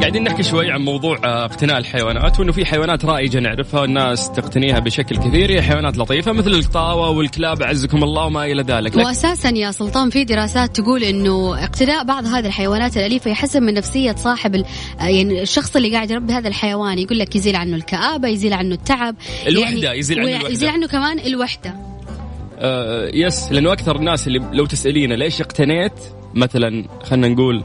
قاعدين نحكي شوي عن موضوع آه، اقتناء الحيوانات وإنه في حيوانات رائجة نعرفها الناس تقتنيها بشكل كثير هي حيوانات لطيفة مثل القطاوة والكلاب أعزكم الله وما إلى ذلك واساسا يا سلطان في دراسات تقول إنه اقتناء بعض هذه الحيوانات الأليفة يحسن من نفسية صاحب ال- يعني الشخص اللي قاعد يربي هذا الحيوان يقول لك يزيل عنه الكآبة يزيل عنه التعب الوحدة، يزيل عنه الوحدة. يزيل عنه كمان الوحدة آه يس لأنه أكثر الناس اللي لو تسالينا ليش اقتنيت مثلا خلينا نقول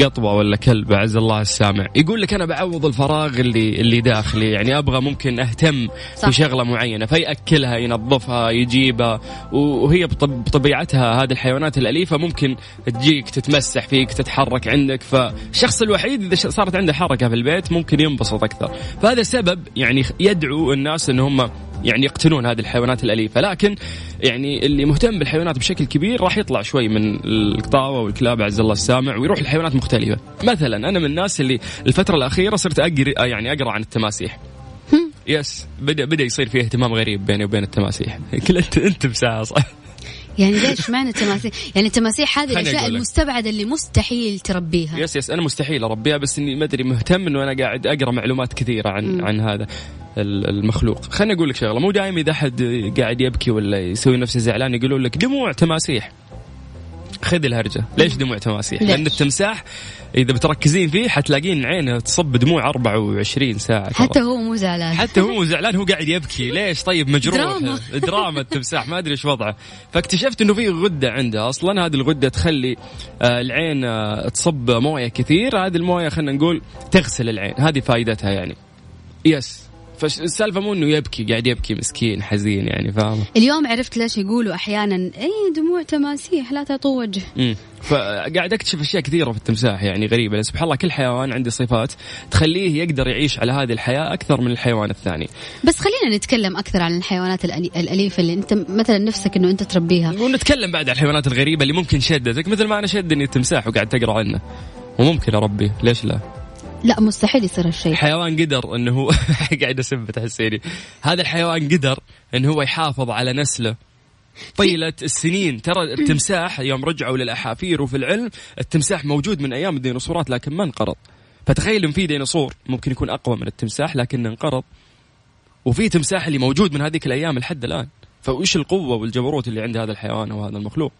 قطوة ولا كلب اعز الله السامع. يقول لك أنا بعوض الفراغ اللي اللي داخلي يعني أبغى ممكن أهتم صح. بشغلة معينة فيأكلها ينظفها يجيبها وهي بطب- بطبيعتها هذه الحيوانات الأليفة ممكن تجيك تتمسح فيك تتحرك عندك. فالشخص الوحيد إذا صارت عنده حركة في البيت ممكن ينبسط أكثر. فهذا سبب يعني يدعو الناس إن هم يعني يقتنون هذه الحيوانات الأليفة. لكن يعني اللي مهتم بالحيوانات بشكل كبير راح يطلع شوي من القطاوة والكلاب عز الله السامع ويروح لحيوانات مختلفة. مثلا أنا من الناس اللي الفترة الأخيرة صرت أقرأ يعني أقرأ عن التماسيح. يس بدا بدأ يصير في اهتمام غريب بيني وبين التماسيح. كل انت أنت بساعة صح. يعني ليش؟ معنى التماسيح. يعني التماسيح هذه الأشياء. المستبعدة اللي مستحيل تربيها. yes yes أنا مستحيل أربيها بس إني ما أدري مهتم إنه أنا قاعد أقرأ معلومات كثيرة عن عن هذا ال- المخلوق. خليني أقول لك شغلة مو دائما إذا أحد قاعد يبكي ولا يسوي نفسه زعلان يقولون لك دموع تماسيح. خذ الهرجة. ليش دموع تماسيح ليش؟ لأن التمساح إذا بتركزين فيه حتلاقين عينه تصب دموع 24 ساعة ترى. حتى هو مو زعلان. حتى هو زعلان هو قاعد يبكي. ليش؟ طيب مجروح. دراما. دراما التمساح ما أدري إيش وضعه. فاكتشفت إنه في غدة عنده. أصلا هذه الغدة تخلي آه، العين آه، تصب موية كثير. هذه الموية خلينا نقول تغسل العين. هذه فائدتها يعني. يس. فالسالفه مو إنه يبكي قاعد يبكي مسكين حزين يعني فاهم؟ اليوم عرفت ليش يقولوا أحيانا اي دموع تماسيح لا تطو وجه امم فقاعد أكتشف أشياء كثيرة في التمساح يعني غريبة سبحان الله كل حيوان عنده صفات تخليه يقدر يعيش على هذه الحياة أكثر من الحيوان الثاني. بس خلينا نتكلم أكثر عن الحيوانات الأليفة اللي أنت مثلا نفسك إنه أنت تربيها. ونتكلم بعد عن الحيوانات الغريبة اللي ممكن شدتك مثل ما أنا شدني التمساح وقاعد تقرأ عنه. وممكن أربيه ليش لا؟ لا مستحيل يصير هالشيء. حيوان قدر أنه هو قاعد أسب تحسيني. هذا الحيوان قدر أنه هو يحافظ على نسله. طيلة السنين. ترى التمساح يوم رجعوا للأحافير وفي العلم التمساح موجود من أيام الديناصورات لكن ما انقرض. فتخيل إن في ديناصور ممكن يكون أقوى من التمساح لكنه انقرض. وفي تمساح اللي موجود من هذيك الأيام لحد الآن. فوش القوة والجبروت اللي عند هذا الحيوان أو هذا المخلوق؟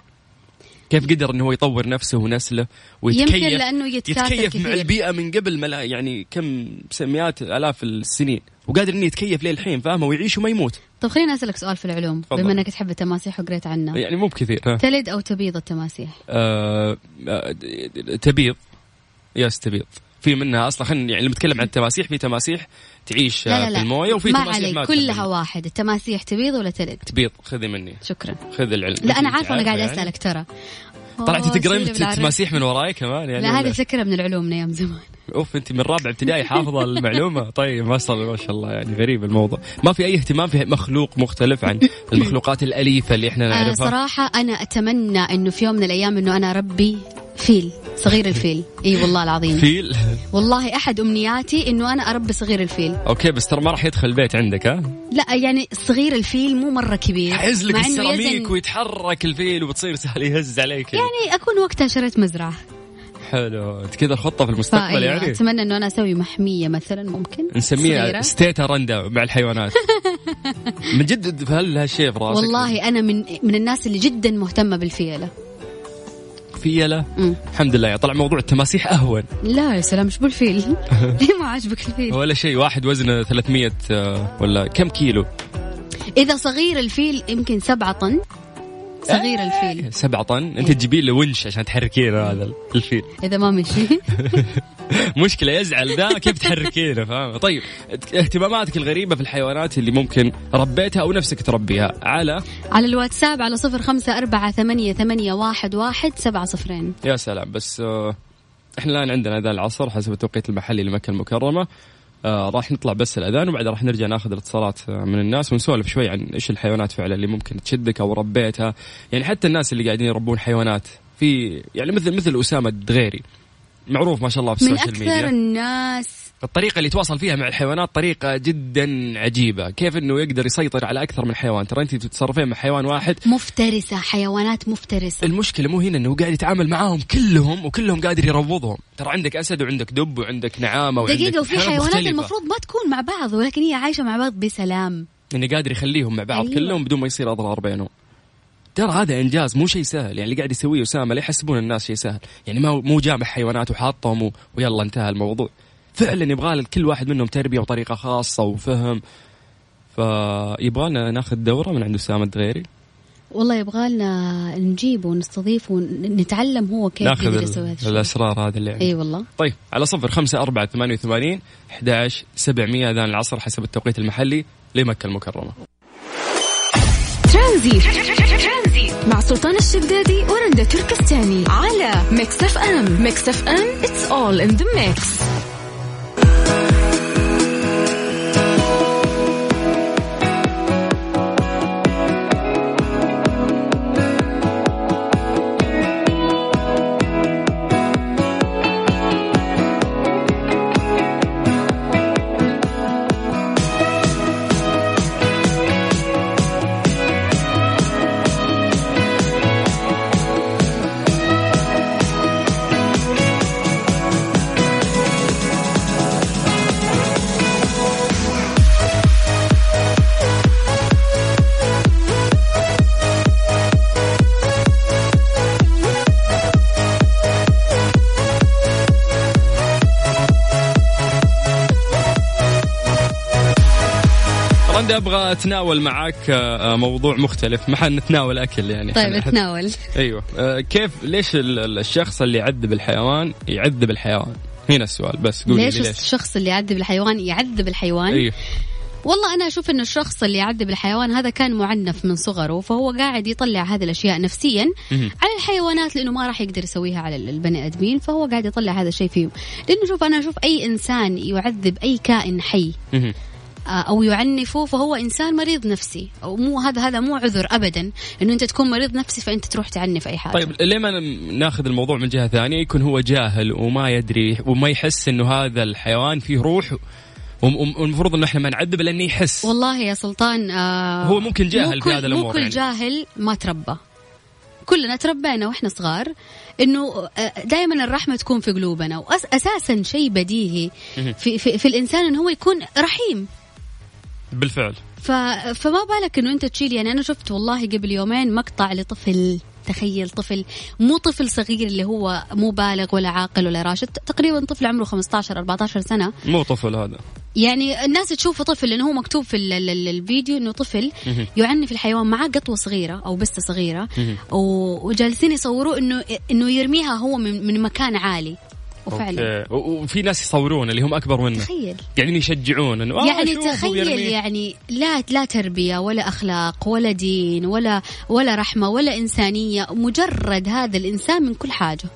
كيف قدر إنه هو يطور نفسه ونسله ويتكيف يمكن يتكاثر يتكيف مع كثير. البيئة من قبل ملا يعني كم مئات آلاف السنين وقادر إنه يتكيف للحين فاهمه ويعيش وما يموت طب خليني أسألك سؤال في العلوم تفضل. بما إنك تحب التماسيح وقريت عنها يعني مو بكثير ها. تلد أو تبيض التماسيح آه آه، تبيض يس تبيض في منها أصلا خلينا يعني نتكلم عن التماسيح في تماسيح تعيش لا لا لا. في الموية وفي ما تماسيح عليك ما كلها واحد. التماسيح تبيض ولا تلد؟ تبيض خذي مني. شكرا. خذ العلم لا أنا عارفة أنا قاعد يعني. أسألك ترى. طلعتي تقرين. التماسيح من وراي كمان يعني لا؟ هذه فكرة من العلوم من أيام زمان. أوف أنت من رابع ابتدائي حافظة المعلومة. طيب ما شاء الله ما شاء الله يعني غريب الموضوع. ما في أي اهتمام في مخلوق مختلف عن المخلوقات الأليفة اللي إحنا آه نعرفها؟ صراحة أنا أتمنى إنه في يوم من الأيام إنه أنا اربي فيل صغير الفيل. إي والله العظيم. فيل؟ والله أحد أمنياتي إنه أنا أربي صغير الفيل. okay بس ترى ما راح يدخل البيت عندك ها؟ لا يعني صغير الفيل مو مرة كبير. حيزلق مع إنه السيراميك يزن- ويتحرك الفيل وبتصير سهل يهز عليك يعني أكون وقتها شريت مزرعة. حلو. كذا الخطه في المستقبل فأيوة، يعني؟ أتمنى إنه أنا أسوي محمية مثلا ممكن؟ نسميها. ستيتا رندا مع الحيوانات. من جد هل هالشيء في راسك؟ والله أنا من من الناس اللي جدا مهتمة بالفيلة. فيلة. الحمد لله. طلع موضوع التماسيح أهون. لا يا سلام إيش بالفيل. ليه ما عاجبك الفيل. ولا شيء واحد وزنه 300 آه، ولا كم كيلو؟ إذا صغير الفيل يمكن سبعة طن. صغير الفيل. سبعة طن. أنت تجيبين له ونش عشان تحركين هذا الفيل. إذا ما مشي. مشكلة يزعل ذا كيف تحركينه فاهم؟ طيب اهتماماتك الغريبة في الحيوانات اللي ممكن ربيتها أو نفسك تربيها على؟ على الواتساب على صفر خمسة أربعة ثمانية, ثمانية واحد, واحد سبعة صفرين. يا سلام بس آه، إحنا الآن عندنا أذان العصر حسب التوقيت المحلي لمكة المكرمة. آه راح نطلع بس الأذان وبعدها راح نرجع ناخذ الاتصالات آه، من الناس ونسولف شوي عن إيش الحيوانات فعلا اللي ممكن تشدك أو ربيتها. يعني حتى الناس اللي قاعدين يربون حيوانات في يعني مثل مثل أسامة الدغيري معروف ما شاء الله في من ال social media. الناس الطريقة اللي يتواصل فيها مع الحيوانات طريقة جدا عجيبة. كيف إنه يقدر يسيطر على أكثر من حيوان؟ ترى أنت تتصرفين مع حيوان واحد. مفترسة حيوانات مفترسة. المشكلة مو هنا إنه قاعد يتعامل معاهم كلهم وكلهم قادر يروضهم. ترى عندك أسد وعندك دب وعندك نعامة وعندك دقيقة وفي حيوانات مختلفة. المفروض ما تكون مع بعض ولكن هي عايشة مع بعض بسلام. انه قادر يخليهم مع بعض أيوة. كلهم بدون ما يصير أضرار بينهم. ترى هذا إنجاز مو شيء سهل. يعني اللي قاعد يسويه أسامة لا يحسبون الناس شيء سهل. يعني ما مو جامع حيوانات وحاطهم و... ويلا انتهى الموضوع. فعلا يبغى كل واحد منهم تربية وطريقة خاصة وفهم. فيبغى لنا ناخذ دورة من عند اسامه الدغيري والله يبغى لنا نجيبه ونستضيفه ونتعلم هو كيف ناخذ يسوي هذا الأسرار هذا اللي عنده أي والله. طيب على صفر خمسة أربعة ثمانية وثمانين أحد عشر سبعمية أذان العصر حسب التوقيت المحلي لمكة المكرمة. ترانزيت. مع سلطان الشدادي ورندا تركستاني على ميكس أف أم. ميكس أف أم it's all in the mix. رندا أبغى أتناول معك آه، موضوع مختلف. ما حنتناول أكل يعني. طيب اتناول. أيوه. آه، كيف ليش ال- ال- الشخص اللي يعذب الحيوان يعذب الحيوان؟ هنا السؤال بس قولي ليش لي ليش. الشخص اللي يعذب الحيوان يعذب الحيوان؟ أيوه. والله أنا أشوف انه الشخص اللي يعذب الحيوان هذا كان معنف من صغره فهو قاعد يطلع هذه الأشياء نفسيا. على الحيوانات لأنه ما راح يقدر يسويها على البني آدمين فهو قاعد يطلع هذا الشيء فيهم. لأنه شوف أنا أشوف أي إنسان يعذب أي كائن حي. آه، أو يعنفه فهو إنسان مريض نفسي. مو هذا هذا مو عذر ابدا إنه أنت تكون مريض نفسي فأنت تروح تعنف أي حاجة. طيب ليه ما ناخذ الموضوع من جهة ثانية؟ يكون هو جاهل وما يدري وما يحس إنه هذا الحيوان فيه روح والمفروض إنه إحنا ما نعذبه لأنه يحس. والله يا سلطان آه هو ممكن جاهل في هذا الأمور مو كل يعني. جاهل ما تربى. كلنا تربينا وإحنا صغار إنه دائما الرحمة تكون في قلوبنا. واساسا شيء بديهي في, في, في الإنسان انه هو يكون رحيم. بالفعل. ف... فما بالك إنه أنت تشيل يعني أنا شفت والله قبل يومين مقطع لطفل تخيل طفل مو طفل صغير اللي هو مو بالغ ولا عاقل ولا راشد تقريبا طفل عمره 15 14 سنة. مو طفل هذا. يعني الناس تشوفه طفل لأنه هو مكتوب في ال- ال- ال- الفيديو إنه طفل مهم. يعنف الحيوان معاه قطوة صغيرة أو بستة صغيرة وجالسين يصوروه انه إنه يرميها هو من, من مكان عالي. وفعلا. أوكي. وفي ناس يصورون اللي هم أكبر منه. تخيل. قاعدين يشجعون إنه آه يعني تخيل. يعني لا لا تربية ولا أخلاق ولا دين ولا ولا رحمة ولا إنسانية مجرد هذا الإنسان من كل حاجة.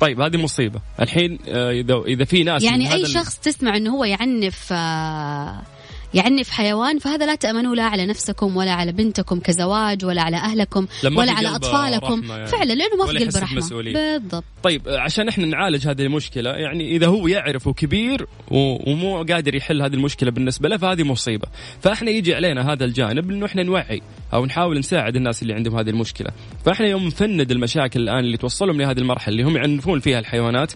طيب هذه مصيبة. الحين آه، إذا إذا في ناس يعني أي شخص تسمع إنه هو يعنف آه، يعنف حيوان فهذا لا تامنوا لا على نفسكم ولا على بنتكم كزواج ولا على أهلكم لما ولا في على رحمة يعني. فعلا لأنه ما في قلب بمسؤولية. بالضبط. طيب عشان إحنا نعالج هذه المشكلة يعني إذا هو يعرف وكبير ومو قادر يحل هذه المشكلة بالنسبة له فهذه مصيبة. فإحنا يجي علينا هذا الجانب إنه إحنا نوعي أو نحاول نساعد الناس اللي عندهم هذه المشكلة. فإحنا يوم نفند المشاكل الآن اللي توصلهم لهذه المرحلة اللي هم يعنفون فيها الحيوانات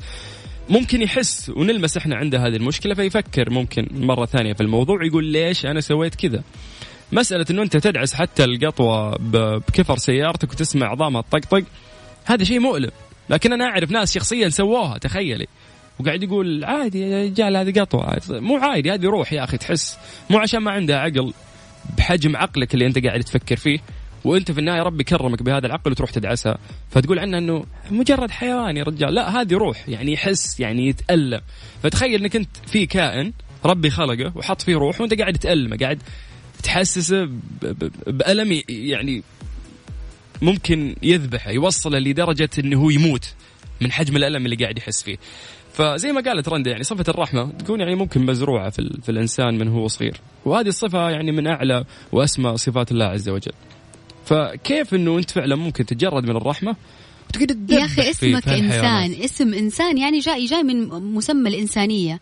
ممكن يحس ونلمس إحنا عنده هذه المشكلة فيفكر ممكن مرة ثانية في الموضوع يقول ليش أنا سويت كذا. مسألة إنه أنت تدعس حتى القطوة بكفر سيارتك وتسمع عظامها تطقطق هذا شيء مؤلم. لكن أنا أعرف ناس شخصيا سووها تخيلي. وقاعد يقول عادي يا رجال هذه قطوة مو عادي هذه روح يا أخي تحس. مو عشان ما عندها عقل بحجم عقلك اللي أنت قاعد تفكر فيه. وانت في النهاية ربي كرمك بهذا العقل وتروح تدعسها. فتقول عنها إنه مجرد حيوان يا رجال. لا هذه روح. يعني يحس يعني يتألم. فتخيل إنك أنت في كائن ربي خلقه وحط فيه روح وأنت قاعد تألمه قاعد تحسسه ب- ب- بألم ي- يعني ممكن يذبحه يوصله لدرجة إنه هو يموت من حجم الألم اللي قاعد يحس فيه. فزي ما قالت رندا يعني صفة الرحمة تكون يعني ممكن مزروعة في, في الإنسان من هو صغير. وهذه الصفة يعني من أعلى وأسمى صفات الله عز وجل. فكيف إنه أنت فعلا ممكن تتجرد من الرحمة وتقعد يا أخي اسمك؟ إنسان اسم إنسان يعني جاي جاي من مسمى الإنسانية.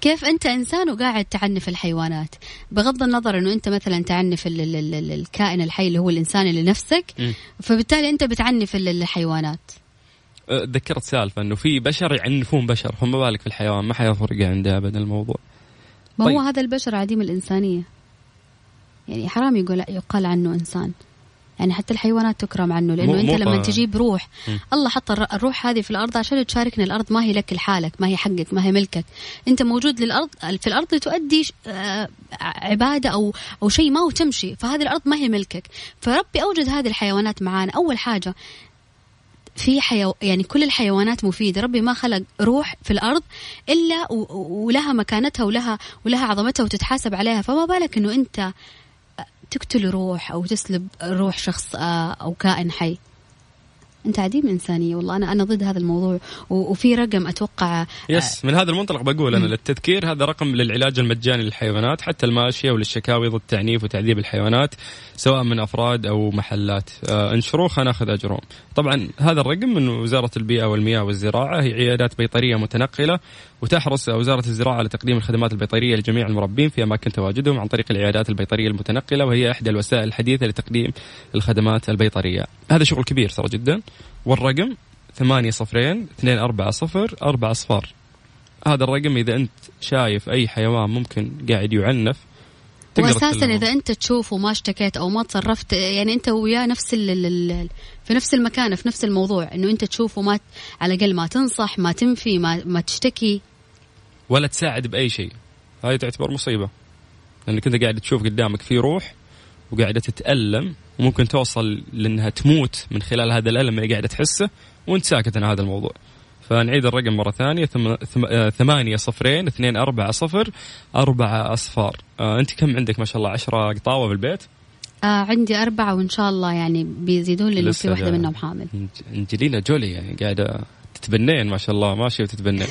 كيف أنت إنسان وقاعد تعنف الحيوانات؟ بغض النظر إنه أنت مثلا تعنف ال ال ال الكائن الحي اللي هو الإنسان اللي نفسك فبالتالي أنت بتعنف الحيوانات. أه، تذكرت سالفة إنه في بشر يعنفون بشر فما بالك في الحيوان ما حيفرق عنده ابدا الموضوع. ما طيب. هو هذا البشر عديم الإنسانية. يعني حرام يقول يقال عنه إنسان. يعني حتى الحيوانات تكرم عنه لأنه أنت لما تجيب روح م. الله حط الروح هذه في الأرض عشان تشاركنا الأرض ما هي لك لحالك ما هي حقك ما هي ملكك. أنت موجود للأرض في الأرض لتؤدي آه، عبادة أو أو شيء ما هو تمشي فهذه الأرض ما هي ملكك. فربي أوجد هذه الحيوانات معانا. أول حاجة في حيو... يعني كل الحيوانات مفيدة. ربي ما خلق روح في الأرض إلا و... ولها مكانتها ولها ولها عظمتها وتتحاسب عليها. فما بالك إنه أنت تقتل روح أو تسلب روح شخص آه، أو كائن حي. أنت عديم إنسانية والله. أنا أنا ضد هذا الموضوع. وفي رقم أتوقع آه، يس من هذا المنطلق بقول أنا للتذكير هذا رقم للعلاج المجاني للحيوانات حتى الماشية وللشكاوي ضد تعنيف وتعذيب الحيوانات سواء من أفراد أو محلات. آه انشروه خلينا ناخذ أجرهم. طبعا هذا الرقم من وزارة البيئة والمياه والزراعة هي عيادات بيطرية متنقلة. وتحرص وزارة الزراعة على تقديم الخدمات البيطرية لجميع المربين في أماكن تواجدهم عن طريق العيادات البيطرية المتنقلة وهي إحدى الوسائل الحديثة لتقديم الخدمات البيطرية. هذا شغل كبير ترى جدا. والرقم ثمانية صفرين اثنين أربعة صفر أربعة أصفار هذا الرقم إذا أنت شايف أي حيوان ممكن قاعد يعنف واساسا إذا أنت تشوفه ما اشتكيت أو ما تصرفت يعني أنت وياه نفس ال في نفس المكان في نفس الموضوع إنه أنت تشوفه ما على الأقل ما تنصح ما تنفي ما ما تشتكي. ولا تساعد بأي شيء. هذه تعتبر مصيبة. لأنك أنت قاعد تشوف قدامك في روح وقاعده تتألم وممكن توصل لأنها تموت من خلال هذا الألم اللي قاعدة تحسه وأنت ساكت عن هذا الموضوع. فنعيد الرقم مرة ثانية آه، ثمانية صفرين اثنين أربعة صفر أربعة أصفار. آه أنت كم عندك ما شاء الله؟ عشرة قطاوة بالبيت؟ آه عندي أربعة وإن شاء الله يعني بيزيدون لأنه في واحدة منهم حامل. إنجلينا جولي يعني قاعدة تتبنين ما شاء الله ماشية وتتبنين.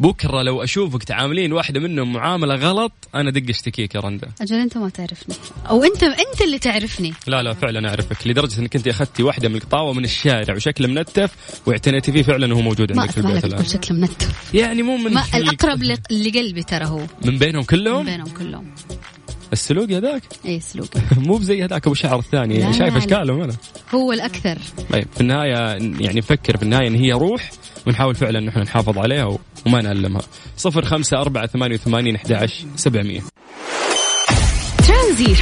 بكرة لو أشوفك تعاملين واحدة منهم معاملة غلط أنا دق اشتكيك يا رندا. أجل أنت ما تعرفني. أو انت أنت اللي تعرفني. لا لا فعلا أعرفك لدرجة إنك أنت أخذتي واحدة من القطاوة من الشارع وشكله منتف وإعتنيتي فيه فعلا وهو موجود عندك في البيت الآن. شكله منتف. يعني مو من ما الأقرب لقلبي ترى هو. من بينهم كلهم؟ من بينهم كلهم. السلوك هذاك؟ اي سلوك مو بزي هذاك أبو شعر الثاني. شايف اشكالهم أنا؟ هو الأكثر. طيب في النهاية يعني نفكر في النهاية إن هي روح ونحاول فعلا إن إحنا نحافظ عليها وما نعلمها صفر خمسة أربعة ثمانية وثمانين أحد عشر سبعمية. ترانزيت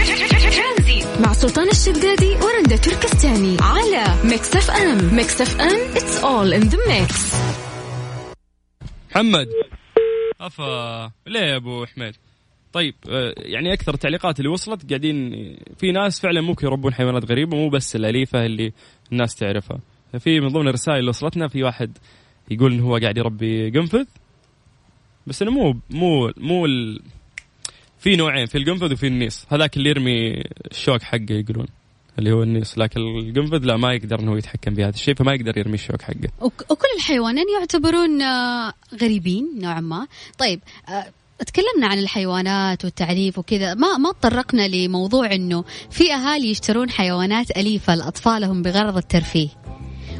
مع سلطان الشدادي ورندا تركستاني على ميكس أف أم. ميكس أف أم it's all in the mix. محمد. أفا. ليه يا أبو حميد طيب آه، يعني أكثر التعليقات اللي وصلت قاعدين في ناس فعلا ممكن يربون حيوانات غريبة مو بس الأليفة اللي الناس تعرفها. في من ضمن الرسائل اللي وصلتنا في واحد يقول انه هو قاعد يربي قنفذ بس إنه مو مو مو ال... في نوعين في القنفذ وفي النيس هذاك اللي يرمي الشوك حقه يقولون اللي هو النيس لكن القنفذ لا ما يقدر إنه يتحكم في هذا الشيء فما يقدر يرمي الشوك حقه. وكل الحيوانين يعتبرون آه، غريبين نوعا ما. طيب آه، تكلمنا عن الحيوانات والتعريف وكذا. ما ما تطرقنا لموضوع إنه في أهالي يشترون حيوانات أليفة لاطفالهم بغرض الترفيه.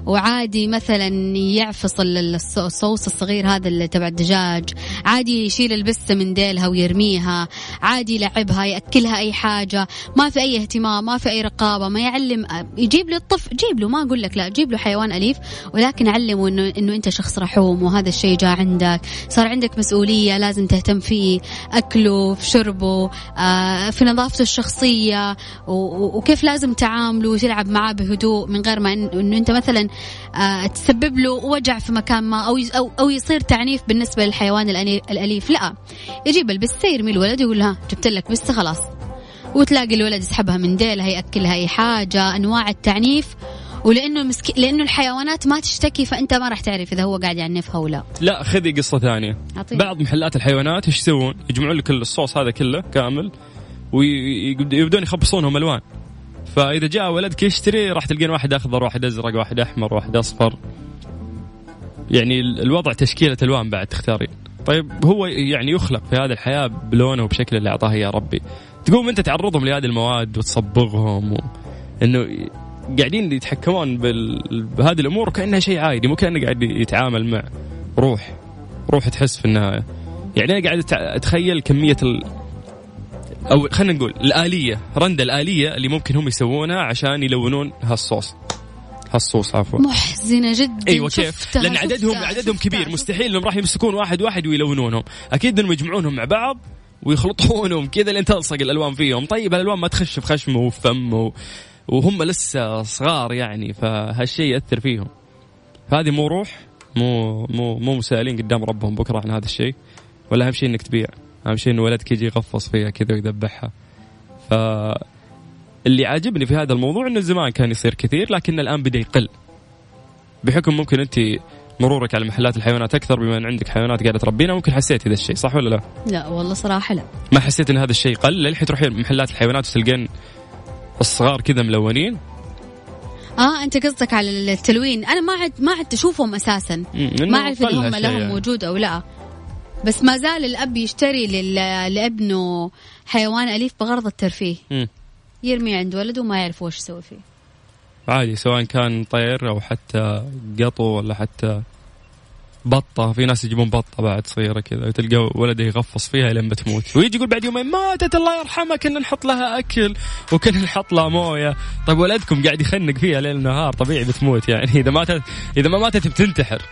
وعادي مثلا يعفص الصوص الصغير هذا اللي تبع الدجاج عادي يشيل البسة من ديلها ويرميها عادي يلعبها يأكلها أي حاجة ما في أي اهتمام ما في أي رقابة ما يعلم يجيب له الطفل جيب له ما أقول لك لا جيب له حيوان أليف ولكن علمه إنه إنه أنت شخص رحوم وهذا الشيء جاء عندك صار عندك مسؤولية لازم تهتم فيه أكله في شربه آه في نظافته الشخصية وكيف لازم تعامله وتلعب معاه بهدوء من غير ما إنه أنت مثلا تسبب له وجع في مكان ما أو أو أو يصير تعنيف بالنسبة للحيوان الأليف. لا يجيب البسه يرمي الولد يقول ها جبت لك بسه خلاص. وتلاقي الولد يسحبها من ديلها ياكلها اي حاجة أنواع التعنيف. ولأنه مسك... لأنه الحيوانات ما تشتكي فأنت ما راح تعرف إذا هو قاعد يعنفها ولا. لا خذي قصة ثانية. عطيب. بعض محلات الحيوانات إيش يسوون؟ يجمعون لك الصوص هذا كله كامل ويبدون يخبصونهم ألوان. فإذا جاء ولدك يشتري راح تلقين واحد أخضر واحد أزرق واحد أحمر واحد أصفر. يعني الوضع تشكيلة ألوان بعد تختارين. طيب هو يعني يخلق في هذه الحياة بلونه وبشكل اللي أعطاه إياه ربي. تقوم أنت تعرضهم لهذه المواد وتصبغهم و... إنه قاعدين يتحكمون بال... بهذه الأمور وكانها شيء عادي مو كأنه قاعد يتعامل مع روح. روح تحس في النهاية. يعني أنا قاعد أتخيل كمية ال... أو خلينا نقول الآلية رنده الآلية اللي ممكن هم يسوونها عشان يلونون هالصوص. هالصوص عفوا. محزنة جدا. أيوه كيف؟ لأن عددهم عددهم كبير. مستحيل إنهم راح يمسكون واحد واحد ويلونونهم. أكيد إنهم يجمعونهم مع بعض ويخلطونهم كذا لين تلصق الألوان فيهم. طيب الألوان ما تخش في خشمه وفمه وهم لسه صغار يعني فهالشيء يأثر فيهم. فهذه مو روح مو مو مو مسائلين قدام ربهم بكرة عن هذا الشيء ولا أهم شيء إنك تبيع. أهم شيء انه ولدك يجي يغفص فيها كذا ويذبحها. ف اللي عاجبني في هذا الموضوع إنه زمان كان يصير كثير لكن الآن بدأ يقل. بحكم ممكن أنت مرورك على محلات الحيوانات أكثر بما إن عندك حيوانات قاعدة تربينها ممكن حسيتي ذا الشيء صح ولا لا؟ لا والله صراحة لا. ما حسيت إن هذا الشيء قل؟ للحين تروحين محلات الحيوانات وتلقين الصغار كذا ملونين؟ آه أنت قصدك على التلوين. أنا ما عد ما عدت أشوفهم أساسا. ما أعرف اذا هم لهم يعني. وجود أو لا. بس ما زال الأب يشتري لابنه حيوان أليف بغرض الترفيه م. يرمي عند ولده وما يعرف وش يسوي فيه عادي سواء كان طير أو حتى قطو ولا حتى بطة في ناس يجيبون بطة بعد صغيرة كذا وتلقى ولده يغفص فيها لين بتموت. ويجي يقول بعد يومين ماتت الله يرحمها كنا نحط لها أكل وكنا نحط لها موية. طيب ولدكم قاعد يخنق فيها ليل نهار طبيعي بتموت يعني إذا ماتت إذا ما ماتت بتنتحر.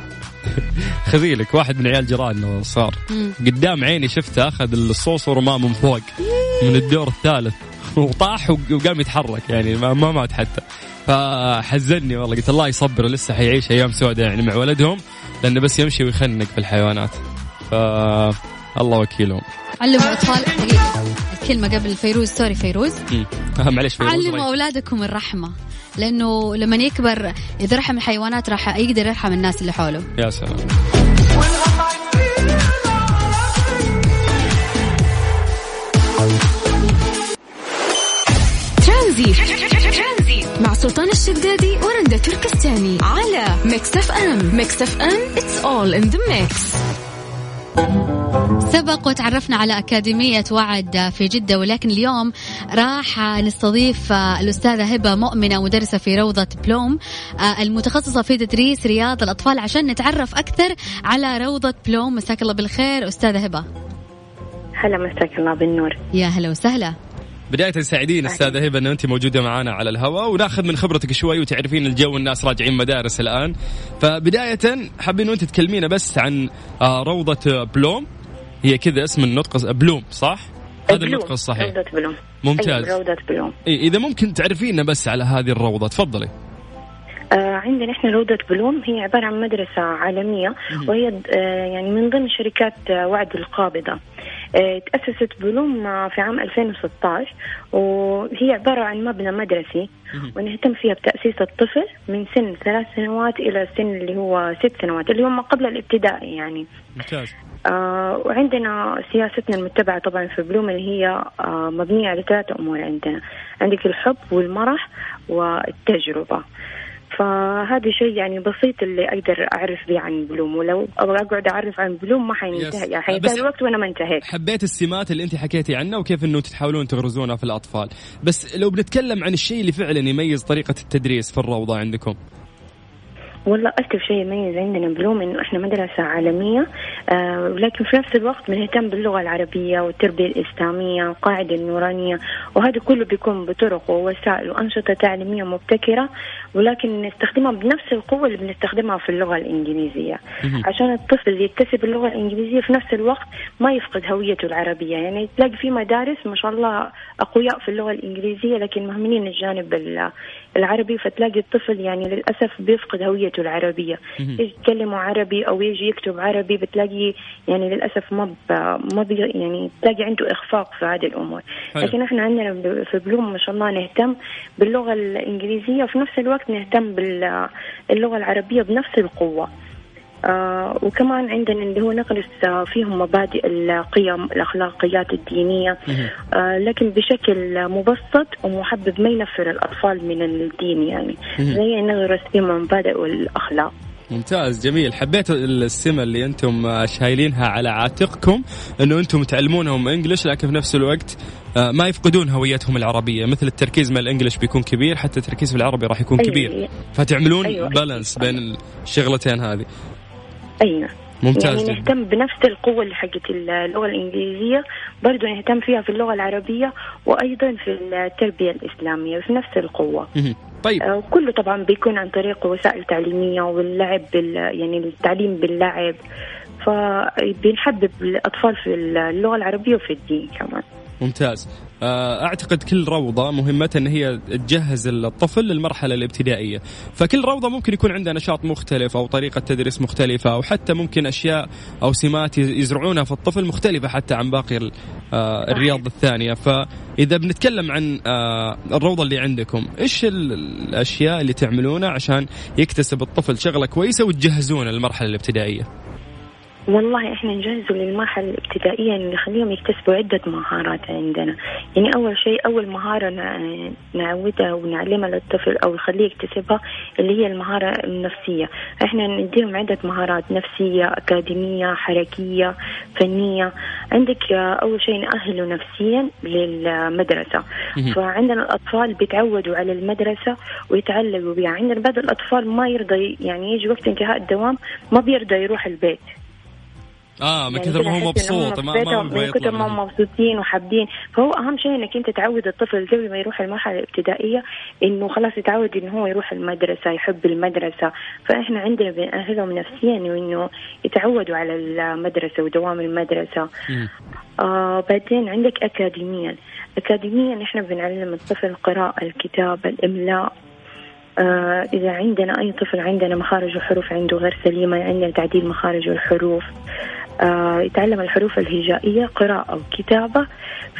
خذيلك واحد من عيال جيراننا صار. قدام عيني شفته أخذ الصوص ورماه من فوق من الدور الثالث وطاح وقام يتحرك يعني ما مات حتى. فحزني والله قلت الله يصبر لسه حيعيش أيام سوداء يعني مع ولدهم لأنه بس يمشي ويخنق في الحيوانات. ف الله وكيلهم. علموا اطفال الكلمة قبل فيروز sorry فيروز. معلش فيروز علموا أولادكم الرحمة لأنه لما يكبر إذا رحم الحيوانات راح يقدر يرحم الناس اللي حوله. يا سلام. ترانزيت مع سلطان الشدادي ورندا تركستاني على ميكس اف ام ميكس اف ام it's all in the mix سبق وتعرفنا على أكاديمية وعد في جدة ولكن اليوم راح نستضيف الأستاذة هبة مؤمنة مدرسة في روضة بلوم المتخصصة في تدريس رياض الأطفال عشان نتعرف أكثر على روضة بلوم. مساك الله بالخير أستاذة هبة. هلا مساك الله بالنور. يا هلا وسهلا. بداية سعيدين أستاذة هبة انه أنت موجودة معنا على الهواء وناخذ من خبرتك شوي وتعرفين الجو الناس راجعين مدارس الآن. فبداية حابين أنت تكلمينا بس عن آه، روضة بلوم. هي كذا اسم النطق بلوم صح؟ هذا النطق الصحيح. روضة بلوم. ممتاز. أيوة روضة بلوم. إيه إذا ممكن تعرفينا بس على هذه الروضة تفضلي. آه عندنا إحنا روضة بلوم هي عبارة عن مدرسة عالمية وهي آه يعني من ضمن شركات آه وعد القابضة. تأسست بلوم في عام 2016 وهي عبارة عن مبنى مدرسي ونهتم فيها بتأسيس الطفل من سن ثلاث سنوات إلى سن اللي هو ست سنوات اللي هو ما قبل الابتدائي يعني. ممتاز. آه وعندنا سياستنا المتبعة طبعا في بلوم اللي هي آه مبنية على ثلاثة أمور عندنا عندك الحب والمرح والتجربة. فهذا شيء يعني بسيط اللي أقدر أعرف به عن بلوم ولو أقعد أعرف عن بلوم ما حينتهي. يعني حينتهي الوقت وأنا ما انتهيت. حبيت السمات اللي أنت حكيتي عنها وكيف إنه تحاولون تغرزونها في الأطفال. بس لو بنتكلم عن الشيء اللي فعلا يميز طريقة التدريس في الروضة عندكم. والله أكثر شيء يميز عندنا بلوم إنه إحنا مدرسة عالمية آه ولكن في نفس الوقت بنهتم باللغة العربية والتربية الإسلامية والقاعدة النورانية وهذا كله بيكون بطرق ووسائل وأنشطة تعليمية مبتكرة ولكن نستخدمها بنفس القوة اللي بنستخدمها في اللغة الإنجليزية. عشان الطفل يكتسب اللغة الإنجليزية في نفس الوقت ما يفقد هويته العربية. يعني تلاقي في مدارس ما شاء الله أقوياء في اللغة الإنجليزية لكن مهملين الجانب العربي فتلاقي الطفل يعني للأسف بيفقد هويته العربية. يجي يتكلموا عربي أو يجي يكتب عربي بتلاقي يعني للأسف ما ما يعني تلاقي عنده إخفاق في هذه الأمور. لكن إحنا عندنا في بلوم ما شاء الله نهتم باللغة الإنجليزية وفي نفس الوقت نهتم باللغة العربية بنفس القوة. آه وكمان عندنا اللي هو نغرس فيهم مبادئ القيم الأخلاقيات الدينية. آه لكن بشكل مبسط ومحبب ما ينفر الأطفال من الدين يعني. زي نغرس فيهم مبادئ والأخلاق. ممتاز جميل. حبيت السمة اللي أنتم شايلينها على عاتقكم إنه أنتم تعلمونهم انجلش لكن في نفس الوقت آه، ما يفقدون هويتهم العربية. مثل التركيز مع الإنجليش بيكون كبير حتى التركيز في العربي راح يكون أيوة كبير. فتعملون أيوة بالانس بين الشغلتين هذه. أي نعم. ممتاز يعني نهتم بنفس القوة اللي حقت اللغة الإنجليزية برضو نهتم فيها في اللغة العربية وأيضا في التربية الإسلامية في نفس القوة. طيب. آه، كله طبعا بيكون عن طريق وسائل تعليمية واللعب بال يعني التعليم باللعب. فبنحبب الأطفال في اللغة العربية وفي الدين كمان. ممتاز. آه، أعتقد كل روضة مهمتها إن هي تجهز الطفل للمرحلة الابتدائية. فكل روضة ممكن يكون عندها نشاط مختلف أو طريقة تدريس مختلفة أو حتى ممكن أشياء أو سمات يزرعونها في الطفل مختلفة حتى عن باقي آه، الرياض الثانية. فإذا بنتكلم عن آه، الروضة اللي عندكم إيش الأشياء اللي تعملونها عشان يكتسب الطفل شغلة كويسة وتجهزونه للمرحلة الابتدائية؟ والله إحنا نجهزه للمرحلة الابتدائية إنه نخليهم يكتسبوا عدة مهارات عندنا، يعني أول شيء أول مهارة نعودها ونعلمها للطفل أو نخليه يكتسبها اللي هي المهارة النفسية، إحنا نديهم عدة مهارات نفسية، أكاديمية، حركية، فنية، عندك أول شيء نأهله نفسيا للمدرسة، فعندنا الأطفال بيتعودوا على المدرسة ويتعلقوا بها، عندنا بعض الأطفال ما يرضى يعني يجي وقت انتهاء الدوام ما بيرضى يروح البيت. آه من يعني كثر ما هو مبسوط ما ما من كثر ما هم مبسوطين وحابين. فهو أهم شيء إنك أنت تعود الطفل قبل ما يروح المرحلة الابتدائية إنه خلاص يتعود إنه هو يروح المدرسة يحب المدرسة. فإحنا عندنا بنأهلهم نفسيا وانه يتعودوا على المدرسة ودوام المدرسة. آه بعدين عندك اكاديميا. اكاديميا إحنا بنعلم الطفل القراءه الكتابة الإملاء. إذا عندنا أي طفل عندنا مخارج وحروف عنده غير سليمة عندنا تعديل مخارج الحروف. آه، يتعلم الحروف الهجائية قراءة وكتابة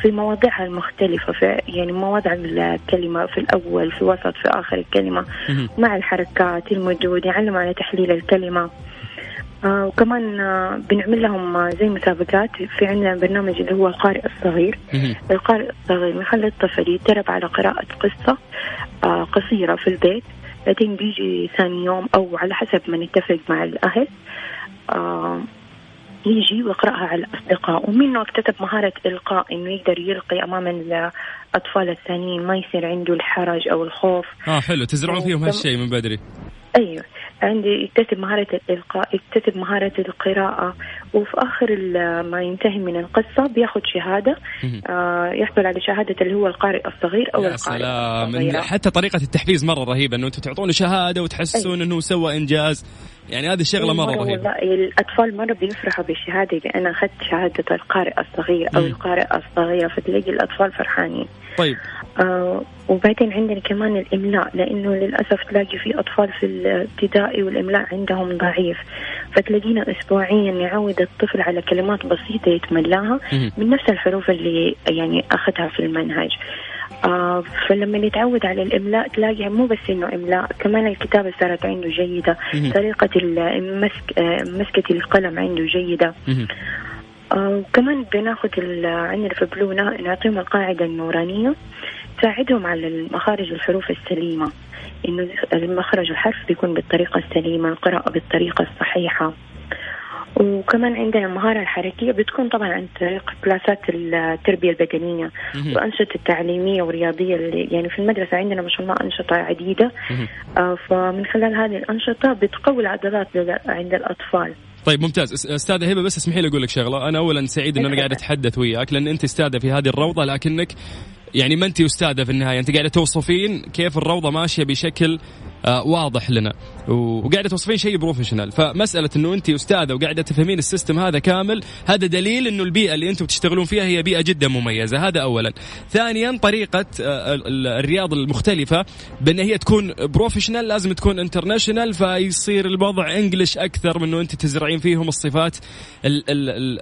في مواضعها المختلفة في يعني مواضع الكلمة في الأول في الوسط في آخر الكلمة مع الحركات المدود يعلم على تحليل الكلمة. آه وكمان آه بنعمل لهم آه زي مسابقات في عندنا برنامج اللي هو القارئ الصغير. القارئ الصغير بنخلي الطفل يتدرب على قراءة قصة. آه قصيرة في البيت بعدين بيجي ثاني يوم أو على حسب ما نتفق مع الأهل آه يجي ويقرأها على الأصدقاء. ومنه اكتسب مهارة إلقاء إنه يقدر يلقي أمام الأطفال الثانيين ما يصير عنده الحرج أو الخوف. آه حلو. تزرعون فيهم هالشيء من بدري. أيوه. عندي يكتسب مهارة الإلقاء يكتسب مهارة القراءة وفي آخر ما ينتهي من القصة بياخذ شهادة آه يحصل على شهادة اللي هو القارئ الصغير أو يا القارئ سلام الصغير. حتى طريقة التحفيز مرة رهيبة إنه أنتم تعطونه شهادة وتحسون أيوه. إنه سوى إنجاز يعني هذه الشغلة مرة رهيبة. والله الأطفال مره بيفرحوا بالشهاده اذا أنا أخذت شهادة القارئ الصغير أو القارئة الصغيرة فتلاقي الأطفال فرحانين. طيب. آه وبعدين عندنا كمان الإملاء لأنه للأسف تلاقي في أطفال في الابتدائي والإملاء عندهم ضعيف. فتلاقينا اسبوعيا نعود الطفل على كلمات بسيطة يتملاها من نفس الحروف اللي يعني أخذها في المنهج. آه فلما يتعود على الإملاء تلاقي مو بس إنه إملاء كمان الكتابة صارت عنده جيدة. طريقة المسك آه مسكة القلم عنده جيدة. آه وكمان بناخذ عندنا في نعطيهم القاعدة النورانية تساعدهم على مخارج الحروف السليمة. إنه المخرج الحرف بيكون بالطريقة السليمة القراءة بالطريقة الصحيحة. وكمان عندنا المهارة الحركية بتكون طبعا عن طريق كلاسات التربية البدنية وأنشطة التعليمية والرياضية اللي يعني في المدرسة عندنا ما شاء الله أنشطة عديدة. آه فمن خلال هذه الأنشطة بتقوي العضلات عند الأطفال. طيب ممتاز. أستاذة هبة بس اسمحي لي أقول لك شغلة. أنا اولا سعيد ان أنا قاعد أتحدث وياك لأن أنت أستاذة في هذه الروضة لكنك يعني ما أنت أستاذة في النهاية. أنت قاعدة توصفين كيف الروضة ماشية بشكل واضح لنا. وقاعدة توصفين شيء professional فمسألة إنه انت أستاذة وقاعدة تفهمين ال system هذا كامل هذا دليل إنه البيئة اللي أنتم تشتغلون فيها هي بيئة جدا مميزة. هذا اولا. ثانيا طريقة آه الرياض المختلفة بأن هي تكون professional لازم تكون international فيصير الوضع English أكثر من إنه انت تزرعين فيهم الصفات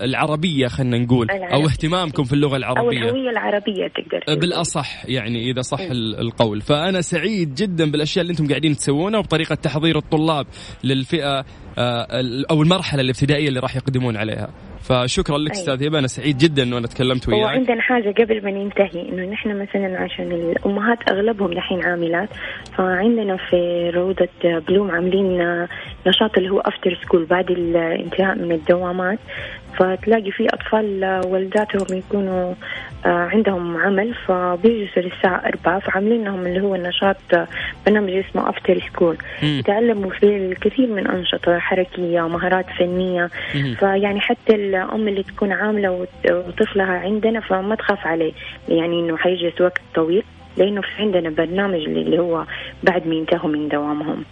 العربية خلينا نقول أو اهتمامكم في اللغة العربية. أو الهوية العربية تقدر بالأصح يعني إذا صح القول. فأنا سعيد جدا بالأشياء اللي أنتم قاعدين قاعدين تسوونه وبطريقة تحضير الطلاب للفئة آه، أو المرحلة الابتدائية اللي راح يقدمون عليها. فشكرا لك أستاذ هبه أنا سعيد جدا انه أنا تكلمت وياك. وعندنا حاجة قبل ما ننتهي إنه نحن مثلا عشان الأمهات أغلبهم دحين عاملات فعندنا في روضة بلوم عاملين نشاط اللي هو after school بعد الانتهاء من الدوامات. فتلاقي في أطفال والداتهم يكونوا عندهم عمل فبيجلسوا للساعة أربعة فعاملين لهم اللي هو النشاط برنامج اسمه after school يتعلموا فيه الكثير من أنشطة حركية ومهارات فنية. فيعني حتى الأم اللي تكون عاملة وطفلها عندنا فما تخاف عليه. يعني إنه حيجلس وقت طويل لأنه في عندنا برنامج اللي هو بعد ما ينتهوا من دوامهم.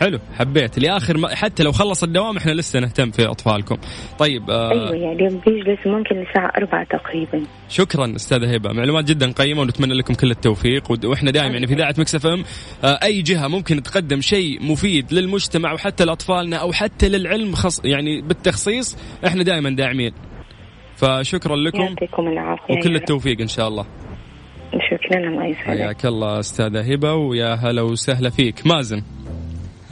حلو حبيت. لآخر ما حتى لو خلص الدوام إحنا لسه نهتم في أطفالكم. طيب آه أيوه يعني بيجلس ممكن الساعة 4 تقريبا. شكرا أستاذة هبة. معلومات جدا قيمة ونتمنى لكم كل التوفيق. وإحنا دائما يعني في إذاعة مكس إف إم آه أي جهة ممكن تقدم شيء مفيد للمجتمع وحتى لأطفالنا أو حتى للعلم خص يعني بالتخصيص إحنا دائما داعمين. فشكرا لكم يعطيكم العافية وكل التوفيق إن شاء الله. شكرا الله يسعدك. حياك الله أستاذة هبة ويا هلا وسهلا فيك. مازن.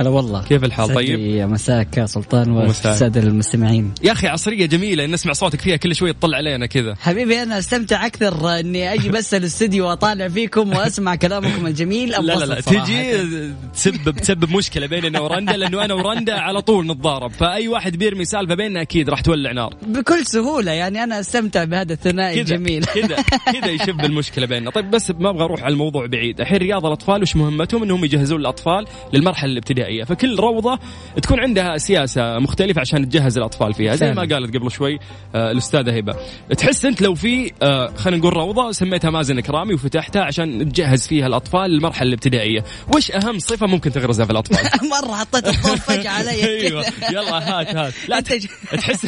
هلا والله. كيف الحال؟ طيب؟ مساك سلطان والسادة المستمعين. يا أخي عصرية جميلة نسمع صوتك فيها كل شوي تطلع علينا كذا. حبيبي أنا أستمتع أكثر إني أجي بس الاستديو وأطالع فيكم وأسمع كلامكم الجميل. لا لا لا تجي تسبب تسبب مشكلة بيننا ورندا لأنه أنا ورندا على طول نتضارب. فأي واحد بيرمي سالفة بيننا أكيد راح تولع نار. بكل سهولة يعني أنا أستمتع بهذا الثنائي الجميل. كذا كذا يشب المشكلة بيننا. طيب بس ما أبغى أروح على الموضوع بعيد. الحين رياض الأطفال وش مهمتهم؟ إنهم يجهزون الأطفال للمرحلة الابتدائية. فكل روضة تكون عندها سياسة مختلفة عشان تجهز الأطفال فيها. زي ما قالت قبل شوي آه الأستاذة هبة. تحس أنت لو في آه خلينا نقول روضة سميتها مازن كرامي وفتحتها عشان تجهز فيها الأطفال للمرحلة الابتدائية. وش أهم صفة ممكن تغرزها في الأطفال؟ مرة حطيت الضوء فجأة علي. أيوه. يلا هات هات. لا تحس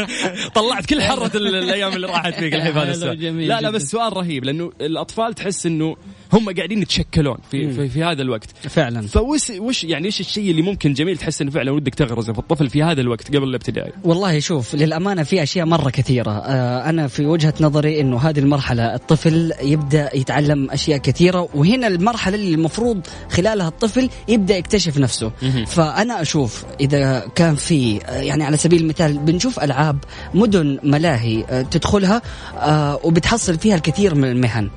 طلعت كل حرة الأيام اللي راحت فيك الحين هذا السؤال. لا لا بس سؤال رهيب لأنه الأطفال تحس إنه هم قاعدين يتشكلون في, في, في هذا الوقت. فعلا. فوش وش يعني إيش الشيء اللي ممكن جميل تحس إنه فعلا ودك تغرزه في الطفل في هذا الوقت قبل الابتدائي؟ والله شوف للأمانة في أشياء مرة كثيرة. آه أنا في وجهة نظري إنه هذه المرحلة الطفل يبدأ يتعلم أشياء كثيرة وهنا المرحلة اللي المفروض خلالها الطفل يبدأ يكتشف نفسه. فأنا أشوف إذا كان في يعني على سبيل المثال بنشوف ألعاب مدن ملاهي آه تدخلها آه وبتحصل فيها الكثير من المهن.